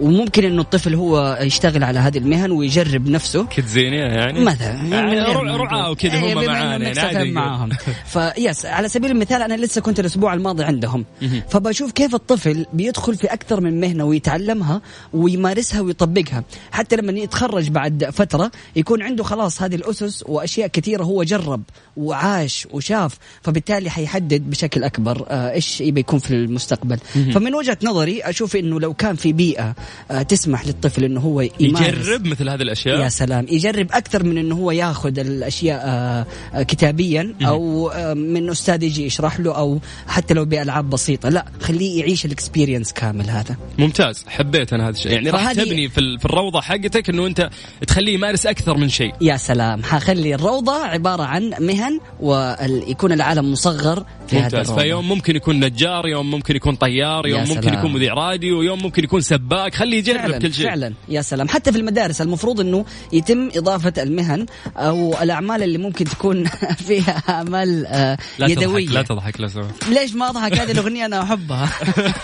وممكن إنه الطفل هو يشتغل على هذه المهن ويجرب نفسه؟ كتزينية يعني؟ مثلا يعني رعاة وكذا هم إيه، معانا يعني معاهم. فيس على سبيل المثال أنا لسه كنت الأسبوع الماضي عندهم. فبشوف كيف الطفل بيدخل في أكثر من مهنة ويتعلمها ويمارسها ويطبقها. حتى لما يتخرج بعد فترة يكون عنده خلاص هذه الأسس وأشياء كثيرة هو جرب وعاش وشاف فبالتالي حيحدد بشكل أكبر آه، إيش يبي يكون في المستقبل. فمن وجهة نظري أشوف إنه لو كان في بيئة آه، تسمح الطفل إنه هو يجرب مثل هذه الأشياء؟ يا سلام. يجرب أكثر من إنه هو ياخذ الأشياء آه، آه، كتابيا أو آه، من أستاذ يجي يشرح له أو حتى لو بألعاب بسيطة. لا خليه يعيش الاكسبيرينس كامل هذا. ممتاز. حبيت أنا هذا الشيء. يعني راح تبني في الروضة حقتك إنه أنت تخليه يمارس أكثر من شيء. يا سلام. حخلي الروضة عبارة عن مهن ويكون العالم مصغر في ممتاز. فيوم ممكن يكون نجار يوم ممكن يكون طيار يوم ممكن يكون مذيع راديو يوم ممكن يكون سباك. خليه يجرب فعلا كل شيء. فعلا. يا سلام. حتى في المدارس المفروض إنه يتم إضافة المهن أو الأعمال اللي ممكن تكون فيها أعمال آه، لا يدوية. لا تضحك لا تضحك. ليش ما أضحك؟ هذه الأغنية أنا أحبها.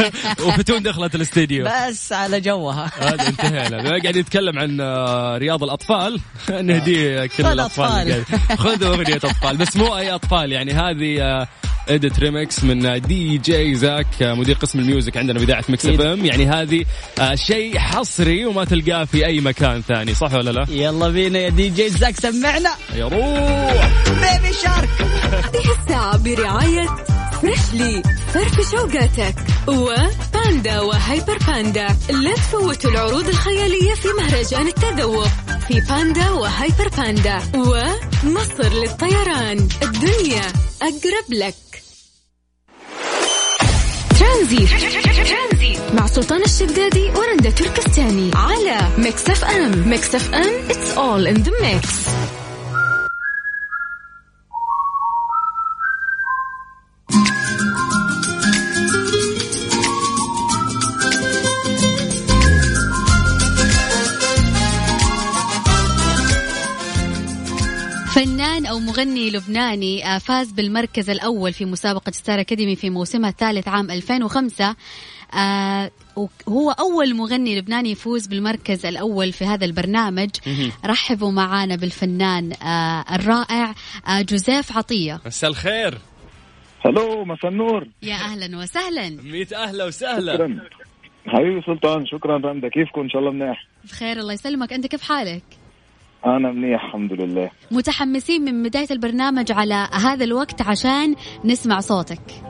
وفتون دخلت الاستديو. بس على جوها. هذا انتهينا. قاعد يتكلم عن آه، رياض الأطفال. نهديه كل الأطفال خذوا أغنية أطفال. بس مو أي أطفال يعني. هذه edit remix من دي جي زاك مدير قسم ال music عندنا في إذاعة مكس اف ام يعني هذه آه، شيء حصري وما تلقاه في أي مكان ثاني. صح ولا لا؟ يلا بينا يا دي جي زاك سمعنا. يا روح. بيبي شارك هذه الساعة برعاية فريشلي فرفش أوقاتك وباندا وهيبر باندا. لا تفوتوا العروض الخيالية في مهرجان التذوق في باندا وهيبر باندا ومصر للطيران. الدنيا أقرب لك. ترانزيت. مع سلطان الشدادي ورندا تركستاني على ميكس أف أم. ميكس أف أم it's all in the mix. مغني لبناني آه، فاز بالمركز الأول في مسابقة ستار أكاديمي في موسمها الثالث عام 2005 آه هو أول مغني لبناني يفوز بالمركز الأول في هذا البرنامج. رحبوا معانا بالفنان آه الرائع جوزيف عطية. مساء الخير. هلو مساء النور. يا أهلا وسهلا. ميت أهلا وسهلا. شكرا. حبيبي سلطان شكرا رندا كيفكم؟ إن شاء الله منيح. بخير الله يسلمك. أنت كيف حالك؟ أنا منيح الحمد لله. متحمسين من بداية البرنامج على هذا الوقت عشان نسمع صوتك.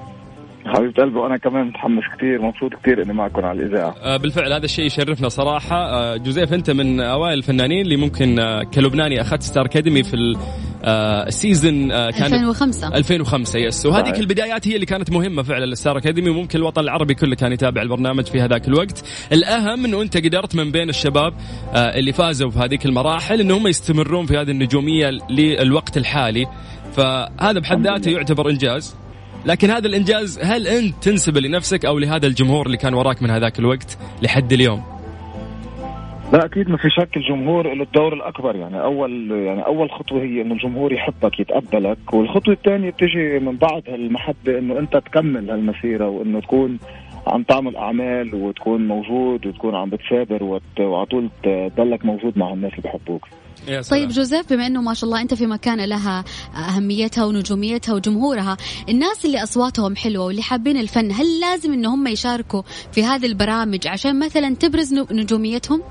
حبيبة قلبي وأنا كمان متحمس كثير مبسوط كثير إني معكم على الإذاعة. آه، بالفعل هذا الشيء يشرفنا صراحة. آه، جوزيف أنت من أوائل الفنانين اللي ممكن آه، كلبناني أخذت ستار اكاديمي في ال- آه، ال season آه، كان 2005 2005 yes وهذيك. البدايات هي اللي كانت مهمة فعلا للستار اكاديمي وممكن الوطن العربي كله كان يتابع البرنامج في هذاك الوقت. الأهم إنه أنت قدرت من بين الشباب آه، اللي فازوا في هذيك المراحل إن هم يستمرون في هذه النجومية للوقت الحالي. فهذا بحد ذاته يعتبر إنجاز. لكن هذا الإنجاز هل أنت تنسبه لنفسك أو لهذا الجمهور اللي كان وراك من هذاك الوقت لحد اليوم؟ لا أكيد ما في شك الجمهور له الدور الأكبر يعني أول يعني أول خطوة هي إنه الجمهور يحبك يتقبلك والخطوة الثانية بتجي من بعد هالمحبة إنه أنت تكمل هالمسيرة وإنه تكون عم تعمل أعمال وتكون موجود وتكون عم بتثابر وعلى طول تضلك موجود مع الناس اللي بحبوك يا سلام. طيب جوزيف بما إنه ما شاء الله أنت في مكانه لها أهميتها ونجوميتها وجمهورها، الناس اللي أصواتهم حلوة واللي حابين الفن، هل لازم إن هم يشاركوا في هذه البرامج عشان مثلا تبرز نجوميتهم؟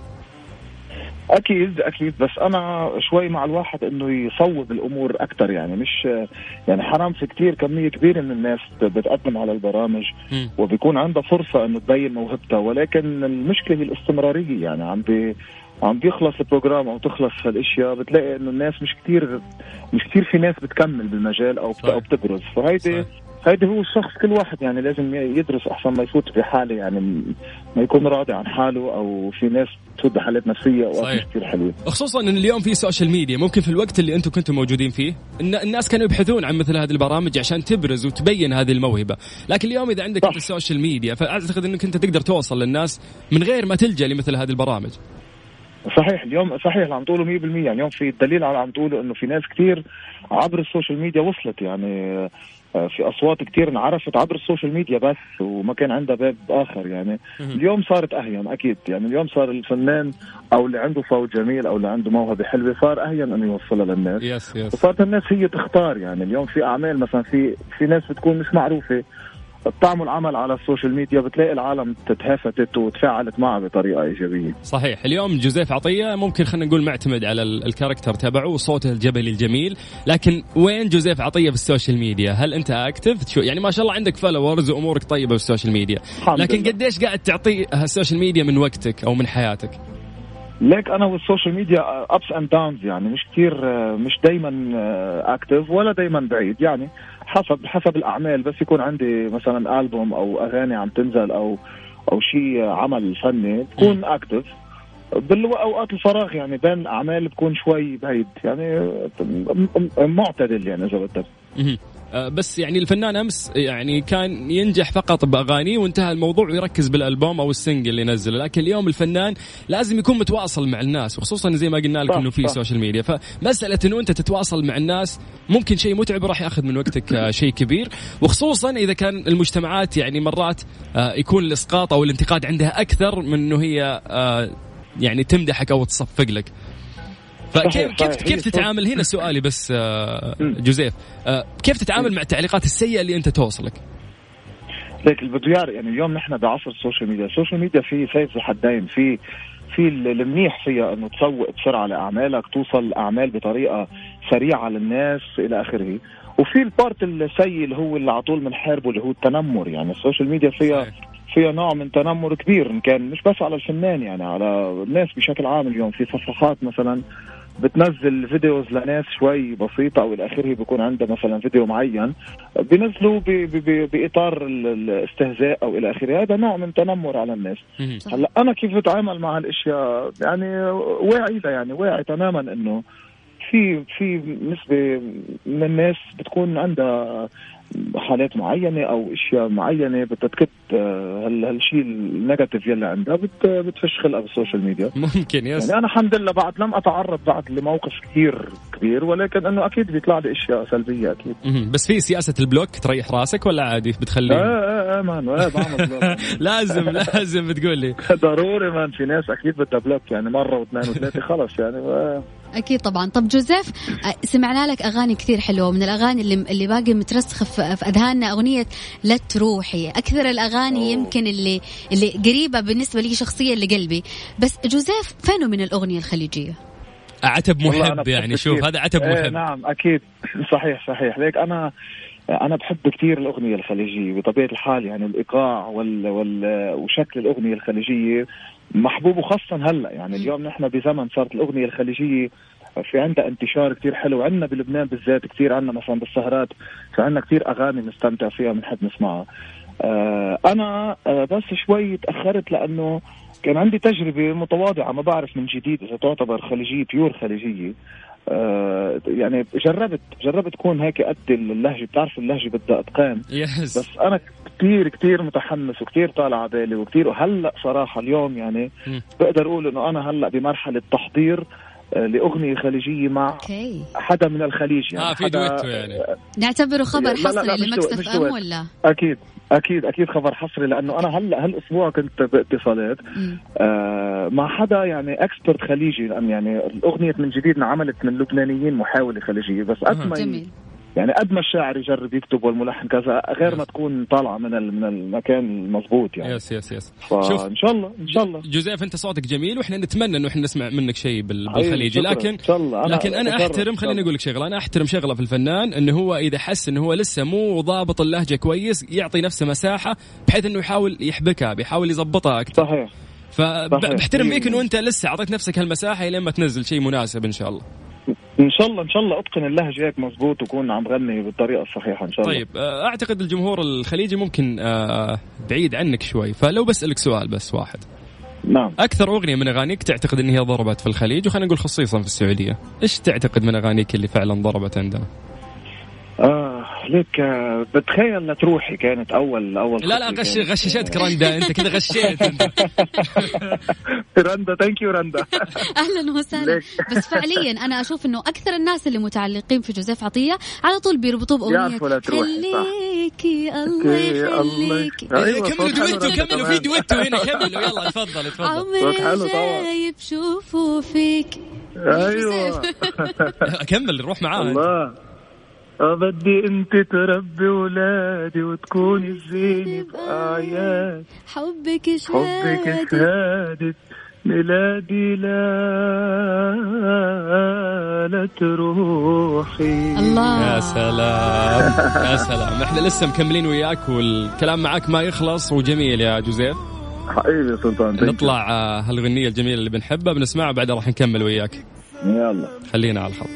أكيد أكيد بس أنا شوي مع الواحد إنه يصوب الأمور أكثر يعني مش يعني حرام في كثير كمية كبيرة من الناس بتقدم على البرامج. وبيكون عندها فرصة إنه تبين موهبتها ولكن المشكلة هي الاستمرارية يعني عم بي عم بيخلص ال program أو تخلص هالاشياء بتلاقي انه الناس مش كثير مش كثير في ناس بتكمل بالمجال أو صحيح. أو بتبرز فهيدي. هيدي هو الشخص كل واحد يعني لازم يدرس احسن ما يفوت بحاله يعني ما يكون راضي عن حاله أو في ناس تفوت بحالات نفسية اوقات كثير حلوة خصوصا إن اليوم في social media ممكن في الوقت اللي أنتم كنتم موجودين فيه الناس كانوا يبحثون عن مثل هذه البرامج عشان تبرز وتبين هذه الموهبة لكن اليوم إذا عندك صح. انت ال social media فأعتقد إنك أنت تقدر توصل للناس من غير ما تلجأ لمثل هذه البرامج صحيح اليوم صحيح اللي عم تقوله 100% يعني اليوم في الدليل على عم تقوله إنه في ناس كثير عبر ال social media وصلت. يعني آه، في أصوات كثير انعرفت عبر ال social media بس وما كان عندها باب آخر. يعني. اليوم صارت أهون أكيد. يعني اليوم صار الفنان أو اللي عنده صوت جميل أو اللي عنده موهبة حلوة صار أهون انه يوصلها للناس. yes yes وصارت الناس هي تختار. يعني اليوم في أعمال مثلا في في ناس بتكون مش معروفة بتعمل عمل على ال social media بتلاقي العالم تهافتت وتفاعلت معها بطريقة إيجابية. صحيح. اليوم جوزيف عطية ممكن خلينا نقول معتمد على ال- ال character تبعه وصوته الجبلي الجميل. لكن وين جوزيف عطية في ال social media؟ هل أنت active شو يعني ما شاء الله عندك followers وأمورك طيبة في ال social media لكن. قديش قاعد تعطي ال social media من وقتك أو من حياتك؟ ليك أنا وال social media ups and downs يعني مش كثير مش دائما active ولا دائما بعيد يعني. حسب حسب الأعمال بس يكون عندي مثلا ألبوم أو أغاني عم تنزل أو أو شيء عمل فني بكون active بالاوقات الفراغ يعني بين أعمال بكون شوي بعيد يعني معتدل يعني إذا بدك. بس يعني الفنان أمس يعني كان ينجح فقط بأغانيه وانتهى الموضوع ويركز بالألبوم أو ال single اللي نزله. لكن اليوم الفنان لازم يكون متواصل مع الناس وخصوصا زي ما قلنا لك إنه في. social media فمسألة إنه أنت تتواصل مع الناس ممكن شيء متعب راح يأخذ من وقتك آه، شيء كبير. وخصوصا إذا كان المجتمعات يعني مرات آه، يكون الإسقاط أو الانتقاد عندها أكثر من إنه هي آه، يعني تمدحك أو تصفق لك. فكيف صحيح، كيف صحيح. كيف هي تتعامل؟ هنا سؤالي بس آه،. جوزيف. آه، كيف تتعامل مع التعليقات السيئة اللي أنت توصلك؟ ليك بعرف يعني اليوم نحن بعصر ال social media، ال social media في سيف ذو حدين، في في ال- المنيح فيها إنه تسوق بسرعة لأعمالك، توصل الاعمال بطريقة سريعة للناس إلى آخره، وفي ال part السيء اللي هو اللي على طول بنحاربه اللي هو التنمر، يعني ال social media فيها. فيها نوع من تنمر كبير. إن كان مش بس على الفنان يعني على الناس بشكل عام اليوم. في صفحات مثلا بتنزل videos لناس شوي بسيطة أو إلى آخره بيكون عندها مثلا فيديو معين بينزلوا ب- ب- ب- بإطار ال- الاستهزاء أو إلى آخره. هذا نوع من تنمر على الناس. هلأ أنا كيف بتعامل مع هالأشياء؟ يعني واعي يعني واعي تماما إنه في في نسبة من الناس بتكون عندها حالات معينة أو أشياء معينة بدها تكت آه، هال- هالشيء ال negative يلي عندها بت- بتفش خلقها بال social media ممكن yes يعني أنا الحمد لله بعد لم أتعرض بعد لموقف كثير كبير ولكن إنه أكيد بيطلع لي أشياء سلبية أكيد. بس في سياسة ال block تريح راسك ولا عادي إيه بتخليه؟ إيه إيه مان إيه بعمل. لازم لازم بتقول لي ضروري مان في ناس أكيد بدها block يعني مرة واثنين وثلاثة خلص يعني آه. أكيد طبعا. طب جوزيف سمعنا لك أغاني كثير حلوة من الأغاني اللي اللي باقي مترسخة في أذهاننا أغنية لا تروحي. أكثر الأغاني أوه. يمكن اللي اللي قريبة بالنسبة لي شخصيا لقلبي. بس جوزيف فينه من الأغنية الخليجية؟ عتب محب يعني شوف كثير. هذا عتب إيه محب. نعم أكيد. صحيح صحيح. ليك أنا أنا بحب كثير الأغنية الخليجية بطبيعة الحال يعني الإيقاع وال, وال وشكل الأغنية الخليجية محبوب وخاصة هلأ. يعني اليوم نحن بزمن صارت الأغنية الخليجية في عندها انتشار كثير حلو. عندنا بلبنان بالذات كثير عندنا مثلا بالسهرات في عندنا كثير أغاني بنستمتع فيها بنحب نسمعها. آه أنا آه بس شوي تأخرت لأنه كان عندي تجربة متواضعة ما بعرف من جديد إذا تعتبر خليجية pure خليجية. آه يعني جربت جربت كون هيك قد اللهجه بتعرف اللهجة بدها أتقان. بس أنا كثير كثير متحمس وكثير طالع على بالي وكثير وهلأ صراحة اليوم يعني. بقدر أقول إنه أنا هلأ بمرحلة تحضير آه، لأغنية خليجية مع okay. حدا من الخليج يعني. آه في حدا- duetto يعني. نعتبره خبر حصري ل Mix FM مش أم. ولا؟ أكيد أكيد أكيد خبر حصري لأنه أنا هلأ هالأسبوع كنت باتصالات. آه مع حدا يعني expert خليجي لأن يعني الأغنية من جديد انعملت من لبنانيين محاولة خليجية بس قد ما جميل. يعني قد ما الشاعر يجرب يكتب والملحن كذا غير ما تكون طالعة من من المكان المضبوط يعني yes yes yes فان شاء الله إن شاء الله جوزيف أنت صوتك جميل وإحنا نتمنى إنه إحنا نسمع منك شيء حبيبي، بالخليجي. لكن إن شاء الله أنا لكن أنا. احترم إن خليني. أقول لك شغلة أنا أحترم شغلة في الفنان إنه هو إذا حس إنه هو لسه مو ضابط اللهجة كويس يعطي نفسه مساحة بحيث إنه يحاول يحبكها بيحاول يظبطها أكثر صحيح فبحترم صحيح. فيك إنه أنت لسه أعطيت نفسك هالمساحة لين ما تنزل شيء مناسب إن شاء الله إن شاء الله إن شاء الله أتقن اللهجة هيك مزبوط وكون عم غني بالطريقة الصحيحة إن شاء الله. طيب آه، أعتقد الجمهور الخليجي ممكن آه، بعيد عنك شوي. فلو بسألك سؤال بس واحد. نعم. أكثر أغنية من أغانيك تعتقد إن هي ضربت في الخليج وخلينا نقول خصيصا في السعودية. إيش تعتقد من أغانيك اللي فعلا ضربت عندنا؟ آه ليك آه بتخيل لتروحي كانت اول أول لا لا غش. غششتك رندا أنت كذا غشيت انت رندا thank you رندا أهلا وسهلا. بس فعليا أنا أشوف إنه أكثر الناس اللي متعلقين في جوزيف عطية على طول بيربطوه بأغنية تروحي،. خليكي الله الله يخليك أيوة، كملوا duetto كملوا. في duetto هنا كملوا يلا تفضل تفضل عمري. جايب شوفوا فيك أيوه كمل روح معاه. الله بدي أنت تربي ولادي وتكوني الزينة بأعياد حبك حبك شهادة. شهادة ميلادي لا لا تروحي. الله. يا سلام يا سلام. إحنا لسه مكملين وياك والكلام معاك ما يخلص وجميل يا جوزيف. حبيبي يا سلطان. نطلع آه، هالغنية الجميلة اللي بنحبها بنسمعها بعدها راح نكمل وياك. يلا. خلينا على الخط.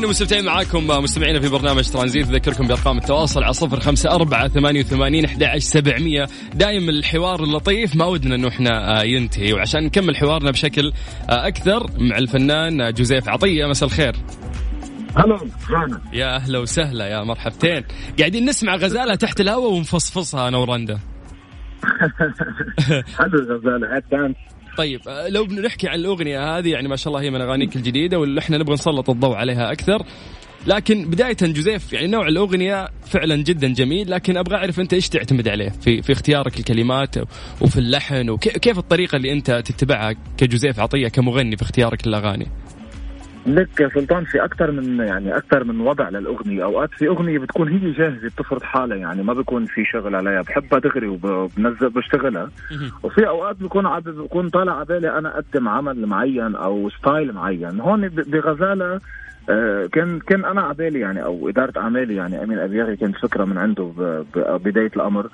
مستمرين ومستمتعين معاكم مستمعينا في برنامج ترانزيت. أذكركم بأرقام التواصل على صفر خمسة أربعة ثمانية وثمانين أحد سبعمية. دايم الحوار اللطيف ما ودنا إنه إحنا آه، ينتهي. وعشان نكمل حوارنا بشكل آه، أكثر مع الفنان آه، جوزيف عطية. مساء الخير. هلا يا أهلا وسهلا يا مرحبتين. قاعدين نسمع غزالة تحت الهواء ونفصفصها أنا ورندا حلو دانس. طيب آه، لو بنحكي عن الأغنية هذه يعني ما شاء الله هي من أغانيك الجديدة واللي إحنا نبغى نسلط الضوء عليها أكثر. لكن بداية جوزيف يعني نوع الأغنية فعلا جدا جميل لكن أبغى أعرف أنت إيش تعتمد عليه في في اختيارك الكلمات وفي اللحن وكيف الطريقة اللي أنت تتبعها كجوزيف عطية كمغني في اختيارك للأغاني؟ لك يا سلطان في أكثر من يعني أكثر من وضع للأغنية. أوقات في أغنية بتكون هي جاهزة بتفرض حالها يعني ما بيكون في شغل عليها. بحبها دغري وبنزل بشتغلها. وفي أوقات بكون عاد بكون طالع على بالي أنا أقدم عمل معين أو ستايل معين. هون بغزالة آه، كان كان أنا على بالي يعني أو إدارة أعمالي يعني امين أبيغي كانت فكرة من عنده ب- ببدايه الأمر.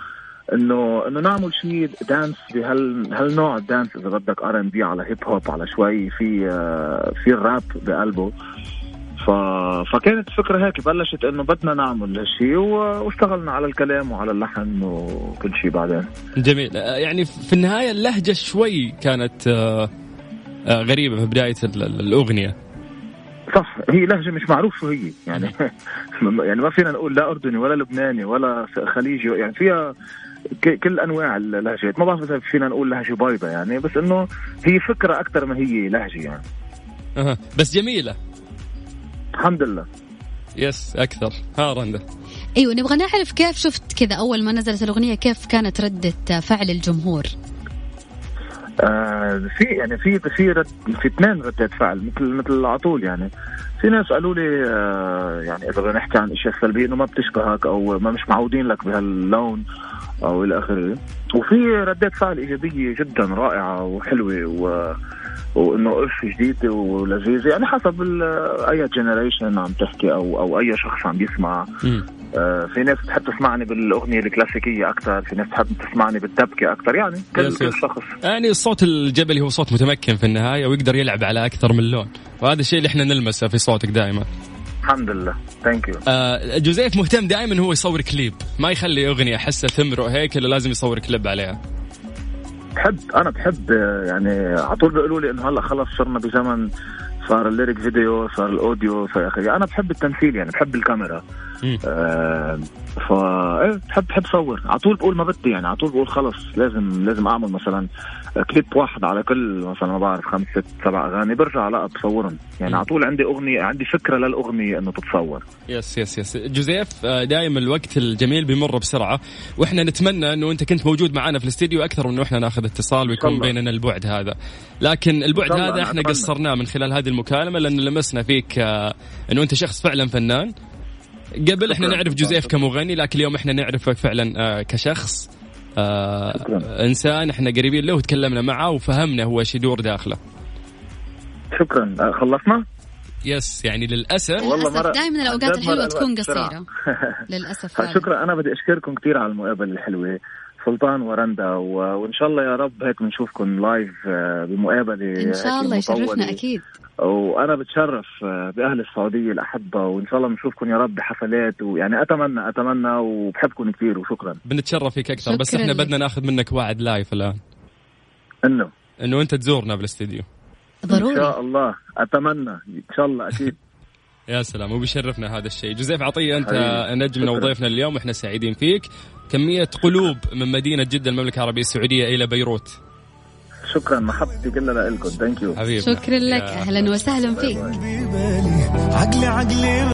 إنه إنه نعمل شيء dance بهال هالنوع ال dance إذا بدك R&B على hip hop على شوي في آه، في الراب بقلبه. ف... فكانت فكرة هيك بلشت إنه بدنا نعمل هالشيء و... واشتغلنا على الكلام وعلى اللحن وكل شيء بعدين. جميل. آه، يعني في النهاية اللهجة شوي كانت آه، غريبة في بداية ال- ال- الأغنية. صح هي لهجة مش معروف شو هي يعني يعني ما فينا نقول لا أردني ولا لبناني ولا خليجي يعني فيها كل أنواع اللهجات. ما بعرف إذا فينا نقول لهجة بيضة يعني بس إنه هي فكرة أكثر ما هي لهجة يعني. أها. بس جميلة. الحمد لله. يس أكثر. ها رندا. أيوه نبغى نعرف كيف شفت كذا أول ما نزلت الأغنية كيف كانت ردة فعل الجمهور؟ آه في يعني في في رد في اثنين ردات فعل مثل مثل على طول يعني. في ناس قالوا لي آه يعني إذا بدنا نحكي عن إشياء سلبية إنه ما بتشبهك أو ما مش معودين لك بهاللون أو إلى آخره. وفي ردات فعل إيجابية جدا رائعة وحلوة و وإنه إنه جديده ولذيذه يعني حسب أي generation عم تحكي أو أو أي شخص عم يسمع. آه في ناس بتحب تسمعني بالأغنية الكلاسيكية أكثر في ناس بتحب تسمعني بالدبكة أكثر يعني كل, كل شخص. يعني الصوت الجبلي هو صوت متمكن في النهاية ويقدر يلعب على أكثر من لون. وهذا الشيء اللي إحنا نلمسه في صوتك دائما. الحمد لله. thank you آه جوزيف مهتم دائما هو يصور كليب. ما يخلي أغنية حسة تمرق هيك إلا لازم يصور كليب عليها. بحب أنا بحب يعني على طول بيقولوا لي إنه هلأ خلص صرنا بزمن صار ال lyric video صار ال audio إلى اخره أنا بحب التمثيل يعني بحب الكاميرا. آه ف إيه بحب بحب صور. على طول بقول ما بدي يعني على طول بقول خلص لازم لازم أعمل مثلا كليب واحد على كل مثلا ما بعرف خمس ست سبع أغاني برجع لا بصورهم يعني على طول عندي أغنية عندي فكرة للأغنية إنه تتصور. yes yes yes. جوزيف آه، دائما الوقت الجميل بيمر بسرعة. وإحنا نتمنى إنه أنت كنت موجود معنا في الاستديو أكثر من إحنا ناخذ اتصال ويكون بيننا البعد هذا. لكن البعد هذا إحنا قصرناه من خلال هذه المكالمة لأن لمسنا فيك آه، إنه أنت شخص فعلا فنان. قبل إحنا نعرف جوزيف كمغني لكن اليوم إحنا نعرفك فعلا آه، كشخص. آه إنسان إحنا قريبين له وتكلمنا معه وفهمنا هو إيش يدور داخله. شكرا. آه، خلصنا؟ يس يعني للأسف. والله مرة دائما الأوقات الحلوة تكون قصيرة. للأسف شكرا. أنا بدي أشكركم كثير على المقابلة الحلوة. سلطان ورندا و... وإن شاء الله يا رب هيك بنشوفكم لايف آه، بمقابلة إن شاء الله يشرفنا أكيد. وأنا بتشرف آه، بأهل السعودية الأحبة وإن شاء الله بنشوفكم يا رب بحفلات ويعني أتمنى أتمنى وبحبكم كثير وشكرا. بنتشرف فيك أكثر بس إحنا بدنا ناخذ منك وعد live الآن. إنه. إنه أنت تزورنا بالاستديو. ضروري. إن شاء الله. أتمنى. إن شاء الله أكيد. يا سلام وبيشرفنا هذا الشيء. جوزيف عطية أنت نجمنا وضيفنا اليوم وإحنا سعيدين فيك. كمية قلوب من مدينة جدة المملكة العربية السعودية إلى بيروت. شكرا محبتي كلها لكم thank you شكرا لك. أهلا وسهلا فيك. عقلي عقلي